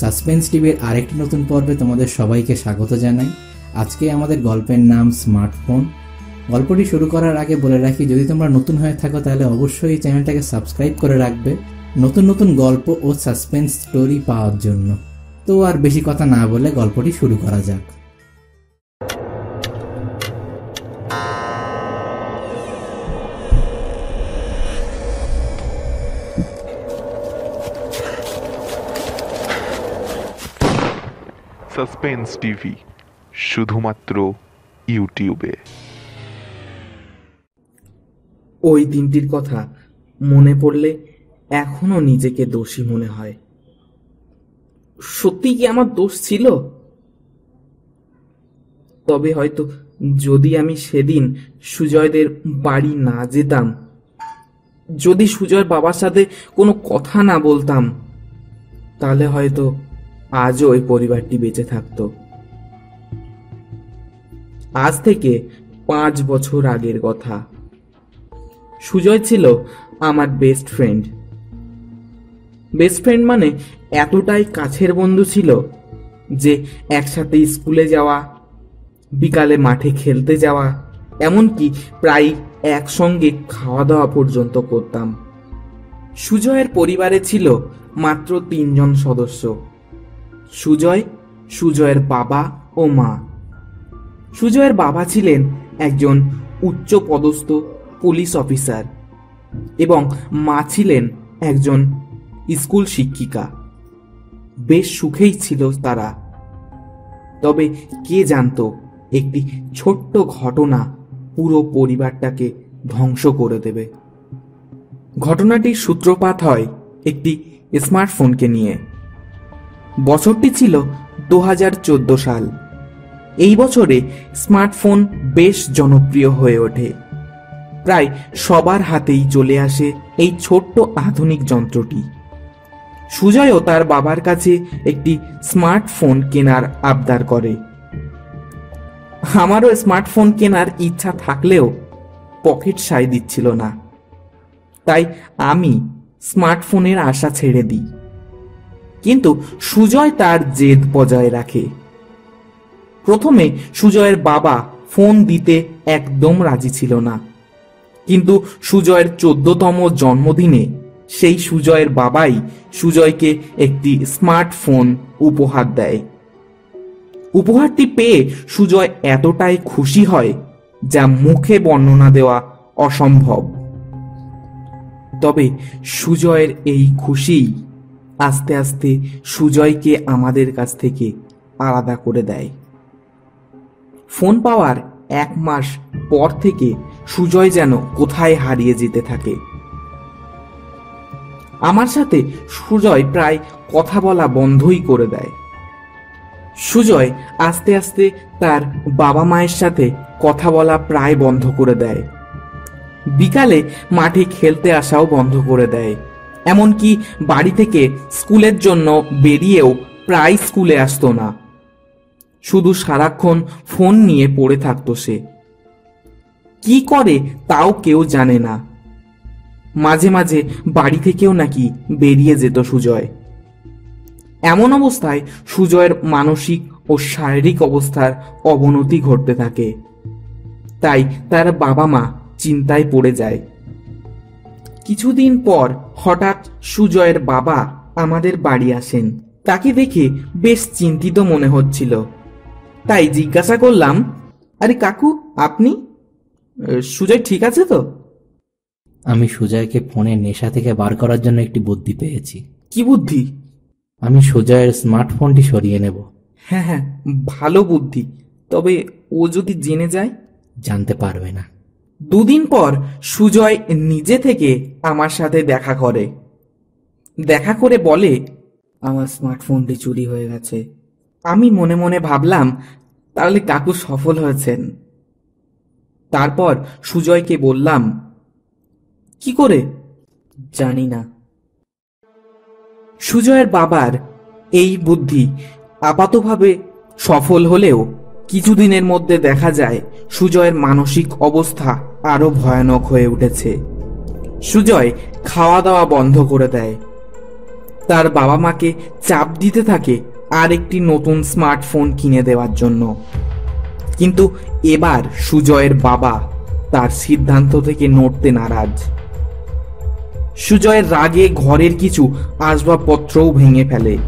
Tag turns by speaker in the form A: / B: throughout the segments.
A: Suspense টিভির আরেকটি নতুন পর্বে তোমাদের সবাইকে স্বাগত জানাই। আজকে আমাদের গল্পের নাম স্মার্টফোন গল্পটি শুরু করার আগে বলে রাখি, যদি তোমরা নতুন হয়ে থাকো তাহলে অবশ্যই এই চ্যানেলটাকে সাবস্ক্রাইব করে রাখবে নতুন নতুন গল্প ও সাসপেন্স স্টোরি পাওয়ার জন্য। তো আর বেশি কথা না বলে গল্পটি শুরু করা যাক।
B: সাসপেন্স টিভি, শুধুমাত্র ইউটিউবে।
C: ওই দিনটির কথা মনে পড়লে এখনও নিজেকে দোষী মনে হয়। সত্যি কি আমার দোষ ছিল? তবে হয়তো যদি আমি সেদিন সুজয়দের বাড়ি না যেতাম, যদি সুজয় বাবার সাথে কোনো কথা না বলতাম, তাহলে হয়তো আজও ওই পরিবারটি বেঁচে থাকতো। আজ থেকে পাঁচ বছর আগের কথা। সুজয় ছিল আমার বেস্ট ফ্রেন্ড বেস্ট ফ্রেন্ড মানে এতটাই কাছের বন্ধু ছিল যে একসাথে স্কুলে যাওয়া, বিকালে মাঠে খেলতে যাওয়া, এমনকি প্রায় একসঙ্গে খাওয়া দাওয়া পর্যন্ত করতাম। সুজয়ের পরিবারে ছিল মাত্র তিনজন সদস্য। সুজয়, সুজয়ের বাবা ও মা। সুজয়ের বাবা ছিলেন একজন উচ্চ পদস্থ পুলিশ অফিসার এবং মা ছিলেন একজন স্কুল শিক্ষিকা। বেশ সুখেই ছিল তারা। তবে কে জানতো, একটি ছোট্ট ঘটনা পুরো পরিবারটাকে ধ্বংস করে দেবে। ঘটনাটির সূত্রপাত হয় একটি স্মার্টফোনকে নিয়ে। বছরটি ছিল দু হাজার চোদ্দ সাল। এই বছরে স্মার্টফোন বেশ জনপ্রিয় হয়ে ওঠে। প্রায় সবার হাতেই চলে আসে এই ছোট্ট আধুনিক যন্ত্রটি। সুজয়ও তার বাবার কাছে একটি স্মার্টফোন কেনার আবদার করে। আমারও স্মার্টফোন কেনার ইচ্ছা থাকলেও পকেট সাই দিচ্ছিল না। তাই আমি স্মার্টফোনের আশা ছেড়ে দিই। কিন্তু সুজয় তার জেদ বজায় রাখে। প্রথমে সুজয়ের বাবা ফোন দিতে একদম রাজি ছিল না। কিন্তু সুজয়ের চোদ্দতম জন্মদিনে সেই সুজয়ের বাবাই সুজয়কে একটি স্মার্টফোন উপহার দেয়। উপহারটি পেয়ে সুজয় এতটাই খুশি হয় যা মুখে বর্ণনা দেওয়া অসম্ভব। তবে সুজয়ের এই খুশি আস্তে আস্তে সুজয়কে আমাদের কাছ থেকে আলাদা করে দেয়। ফোন পাওয়ার এক মাস পর থেকে সুজয় যেন কোথায় হারিয়ে যেতে থাকে। আমার সাথে সুজয় প্রায় কথা বলা বন্ধই করে দেয়। সুজয় আস্তে আস্তে তার বাবা মায়ের সাথে কথা বলা প্রায় বন্ধ করে দেয়। বিকালে মাঠে খেলতে আসাও বন্ধ করে দেয়। এমনকি বাড়ি থেকে স্কুলের জন্য বেরিয়েও প্রায় স্কুলে আসতো না। শুধু সারাক্ষণ ফোন নিয়ে পড়ে থাকতো সে। কি করে তাও কেউ জানে না। মাঝে মাঝে বাড়ি থেকেও নাকি বেরিয়ে যেত সুজয়। এমন অবস্থায় সুজয়ের মানসিক ও শারীরিক অবস্থার অবনতি ঘটতে থাকে। তাই তার বাবা মা চিন্তায় পড়ে যায়। কিছুদিন পর হঠাৎ সুজয়ের বাবা আমাদের বাড়ি আসেন। তাকে দেখে বেশ চিন্তিত মনে হচ্ছিল। তাই জিজ্ঞাসা করলাম আরে কাকু আপনি? সুজয় ঠিক আছে তো?
A: আমি সুজয়কে ফোনের নেশা থেকে বার করার জন্য একটি বুদ্ধি পেয়েছি।
C: কি বুদ্ধি?
A: আমি সুজয়ের স্মার্টফোনটি সরিয়ে নেব।
C: হ্যাঁ হ্যাঁ ভালো বুদ্ধি। তবে ও যদি জেনে যায়?
A: জানতে পারবে না।
C: দুদিন পর সুজয় নিজে থেকে আমার সাথে দেখা করে। দেখা করে বলে, আমার স্মার্টফোনটি চুরি হয়ে গেছে। আমি মনে মনে ভাবলাম, তাহলে কাকু সফল হয়েছেন। তারপর সুজয়কে বললাম, কি করে? জানি না। সুজয়ের বাবার এই বুদ্ধি আপাতভাবে সফল হলেও কিছুদিনের মধ্যে দেখা যায়, সুজয়ের মানসিক অবস্থা আরও ভয়ানক হয়ে উঠেছে। সুজয় খাওয়া দাওয়া বন্ধ করে দেয়। তার বাবা মাকে চাপ দিতে থাকে আর একটি নতুন স্মার্টফোন কিনে দেওয়ার জন্য। কিন্তু এবার সুজয়ের বাবা তার সিদ্ধান্ত থেকে নড়তে নারাজ। সুজয়ের রাগে ঘরের কিছু আসবাবপত্রও ভেঙে ফেলে।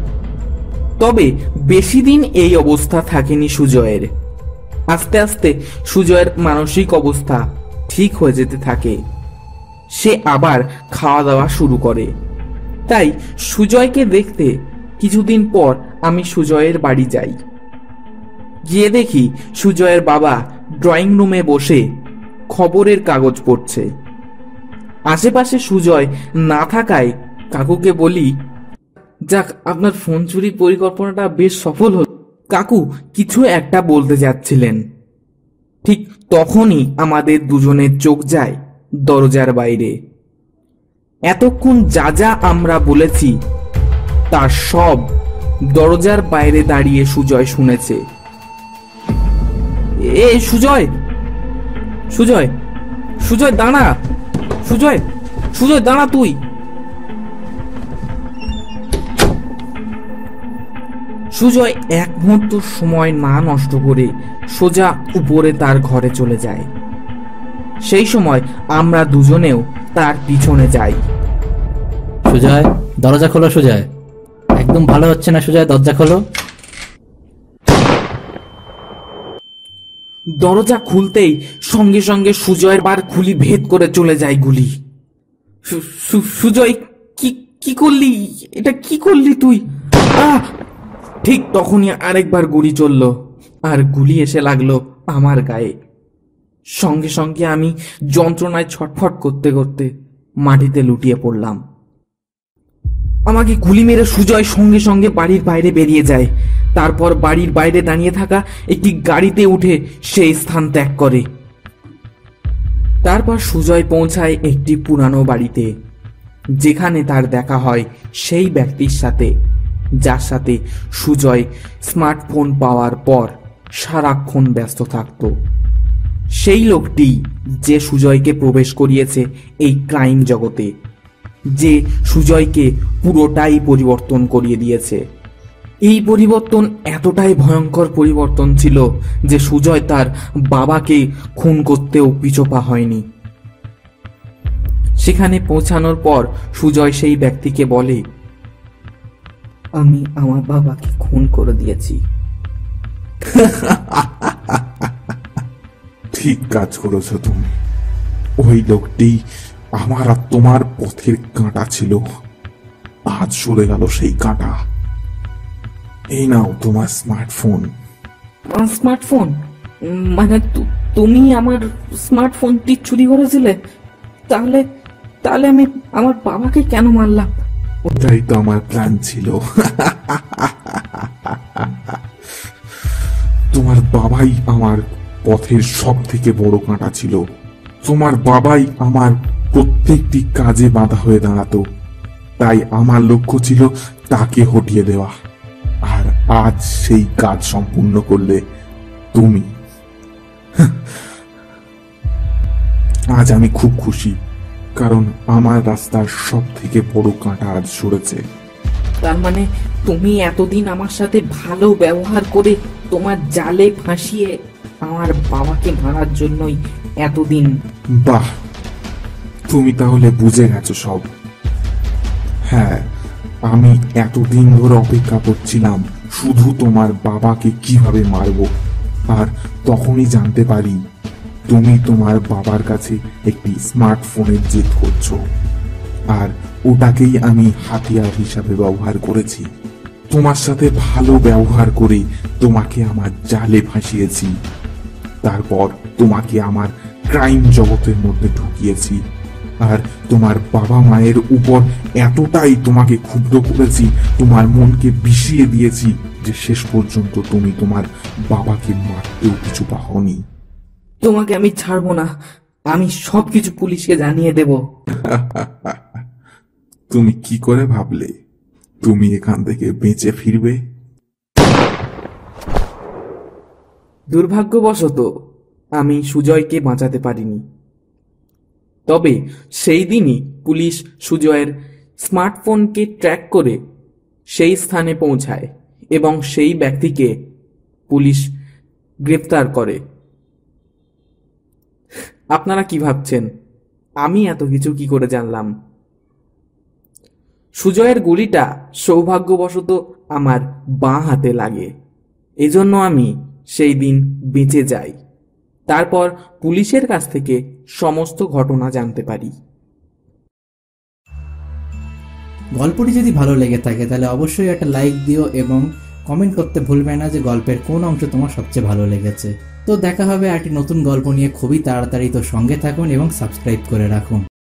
C: তবে বেশি দিন এই অবস্থা থাকেনি সুজয়ের। আস্তে আস্তে সুজয়ের মানসিক অবস্থা ঠিক হয়ে যেতে থাকে। সে আবার খাওয়া দাওয়া শুরু করে। তাই সুজয়কে দেখতে কিছুদিন পর আমি সুজয়ের বাড়ি যাই। গিয়ে দেখি সুজয়ের বাবা ড্রয়িং রুমে বসে খবরের কাগজ পড়ছে। আশেপাশে সুজয় না থাকায় কাকুকে বলি যাক, আপনার ফোন চুরির পরিকল্পনাটা বেশ সফল হল। কাকু, কিছু একটা বলতে যাচ্ছিলেন। ঠিক তখনই আমাদের দুজনের চোখ যায় দরজার বাইরে। এতক্ষণ যা যা আমরা বলেছি, তার সব দরজার বাইরে দাঁড়িয়ে সুজয় শুনেছে। এ, সুজয়! সুজয়! সুজয়, দাঁড়া! সুজয়! সুজয়, দাঁড়া তুই! সুজয় এক মুহূর্ত সময় না নষ্ট করে সোজা উপরে তার ঘরে চলে যায়। সেই সময় আমরা দুজনেও তার পিছনে যাই।
A: সুজয় দরজা খোলো সুজয়। একদম ভালো হচ্ছে না সুজয় দরজা খোলো।
C: দরজা খুলতেই সঙ্গে সঙ্গে সুজয়ের বার খুলি ভেদ করে চলে যায় গুলি। সুজয় কি কি করলি? এটা কি করলি তুই? আহ! ঠিক তখনই আরেকবার গুলি চলল, আর গুলি এসে লাগল আমার গায়ে। সঙ্গে সঙ্গে আমি যন্ত্রণায় ছটফট করতে করতে মাটিতে লুটিয়ে পড়লাম। আমাকে গুলি মেরে সুজয় সঙ্গে সঙ্গে বাড়ির বাইরে বেরিয়ে যায়। তারপর বাড়ির বাইরে দাঁড়িয়ে থাকা একটি গাড়িতে উঠে সেই স্থান ত্যাগ করে। তারপর সুজয় পৌঁছায় একটি পুরানো বাড়িতে, যেখানে তার দেখা হয় সেই ব্যক্তির সাথে। যার সাথে সুজয় স্মার্টফোন পাওয়ার পর সারাক্ষণ ব্যস্ত থাকত। সেই লোকটি যে সুজয়কে প্রবেশ করিয়েছে এই ক্রাইম জগতে, যে সুজয়কে পুরোটাই পরিবর্তন করিয়ে দিয়েছে। এই পরিবর্তন এতটাই ভয়ঙ্কর পরিবর্তন ছিল যে সুজয় তার বাবাকে খুন করতেও পিছপা হয়নি। সেখানে পৌঁছানোর পর সুজয় সেই ব্যক্তিকে বলে আমি আমার বাবাকে খুন করে দিয়েছি।
D: ঠিক কাজ করেছ তুমি। ওই লোকটি আমার আর তোমার পথের কাঁটা ছিল। আজ সরে গেল সেই কাঁটা। এই নাও তোমার স্মার্টফোন।
C: আমার স্মার্টফোন? মানে তুমি আমার স্মার্টফোনটি চুরি করেছিলে? তাহলে তাহলে আমি আমার বাবাকে কেন মারলাম?
D: ওটাই তো আমার প্ল্যান ছিল। তোমার বাবাই আমার পথের সব থেকে বড় কাঁটা ছিল। তোমার বাবাই আমার প্রত্যেকটি কাজে বাধা হয়ে দাঁড়াতো। তাই আমার লক্ষ্য ছিল তাকে হটিয়ে দেওয়া। আর আজ সেই কাজ সম্পূর্ণ করলে তুমি। আজ আমি খুব খুশি। কারণ আমার রাস্তার সব থেকে বড় কাঁটা আজ সরেছে।
C: তার মানে তুমি এতদিন আমার সাথে ভালো ব্যবহার করে তোমার জালে ফাঁসিয়ে আমার বাবাকে মারার জন্যই এতদিন
D: বাহ! তুমি তাহলে বুঝে গেছো সব। হ্যাঁ আমি এতদিন ধরে অপেক্ষা করছিলাম শুধু তোমার বাবাকে কীভাবে মারবো আর তখনই জানতে পারি তুমি তোমার বাবার কাছে একটি স্মার্টফোনের জেদ করছ। আর ওটাকেই আমি হাতিয়ার হিসাবে ব্যবহার করেছি। তোমার সাথে ভালো ব্যবহার করে তোমাকে আমার জালে ফাঁসিয়েছি। তারপর তোমাকে আমার ক্রাইম জগতের মধ্যে ঢুকিয়েছি। আর তোমার বাবা মায়ের উপর এতটাই তোমাকে ক্ষুব্ধ করেছি, তোমার মনকে বিষিয়ে দিয়েছি যে শেষ পর্যন্ত তুমি তোমার বাবাকে মারতেও কিছু পাহনি
C: তোমাকে আমি ছাড়বো না। আমি সবকিছু পুলিশকে জানিয়ে দেব।
D: তুমি কি করে ভাবলে? তুমি এখান থেকে বেঁচে ফিরবে?
C: দুর্ভাগ্যবশত আমি সুজয়কে বাঁচাতে পারিনি। তবে সেই দিনই পুলিশ সুজয়ের স্মার্টফোনকে ট্র্যাক করে সেই স্থানে পৌঁছায় এবং সেই ব্যক্তিকে পুলিশ গ্রেপ্তার করে। আপনারা কি ভাবছেন? আমি এত কিছু কি করে জানলাম? সুজয়ের গুলিটা সৌভাগ্যবশত আমার বাঁ হাতে লাগে। এজন্য আমি সেই দিন বেঁচে যাই। তারপর পুলিশের কাছ থেকে সমস্ত ঘটনা জানতে পারি।
A: গল্পটি যদি ভালো লেগে থাকে, তাহলে অবশ্যই একটা লাইক দিও এবং কমেন্ট করতে ভুলবে না যে গল্পের কোন অংশ তোমার সবচেয়ে ভালো লেগেছে। তো দেখা হবে একটি নতুন গল্প নিয়ে। খুবই তাড়াতাড়ি তো সঙ্গে থাকুন এবং সাবস্ক্রাইব করে রাখুন।